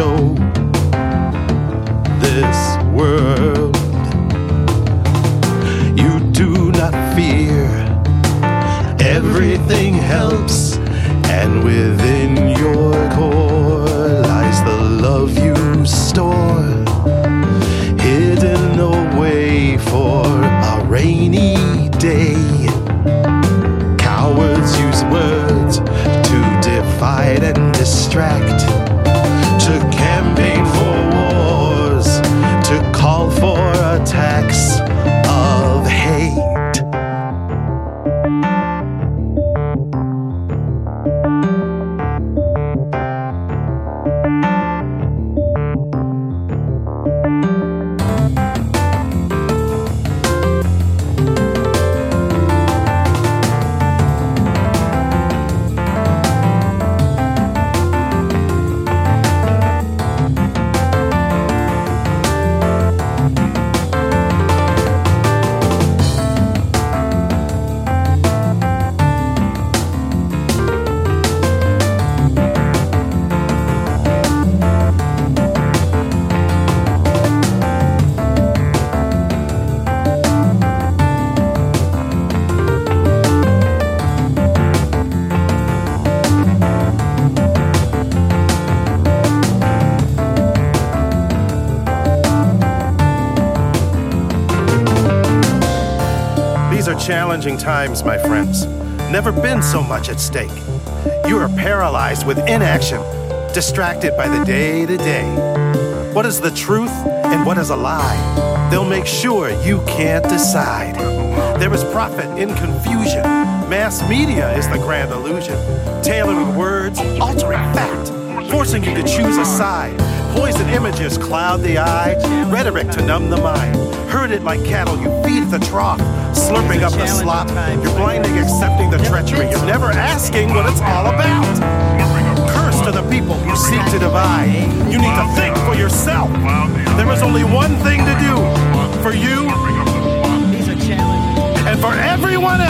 show this world. You do not fear, everything helps, and within your core. Challenging times, my friends. Never been so much at stake. You are paralyzed with inaction, distracted by the day to day. What is the truth and what is a lie? They'll make sure you can't decide. There is profit in confusion. Mass media is the grand illusion, tailoring words, altering fact, forcing you to choose a side. Poison images cloud the eye, rhetoric to numb the mind. Herd it like cattle, you feed the trough, slurping up the slop. You're blinding, accepting the treachery. You're never asking what it's all about. Curse to the people who seek to divide. You need to think for yourself. There is only one thing to do for you These are challenging. and for everyone else.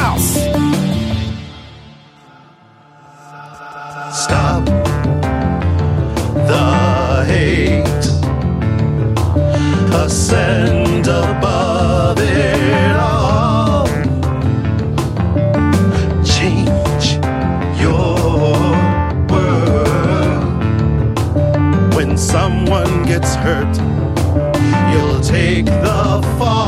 Hurt, you'll take the fall.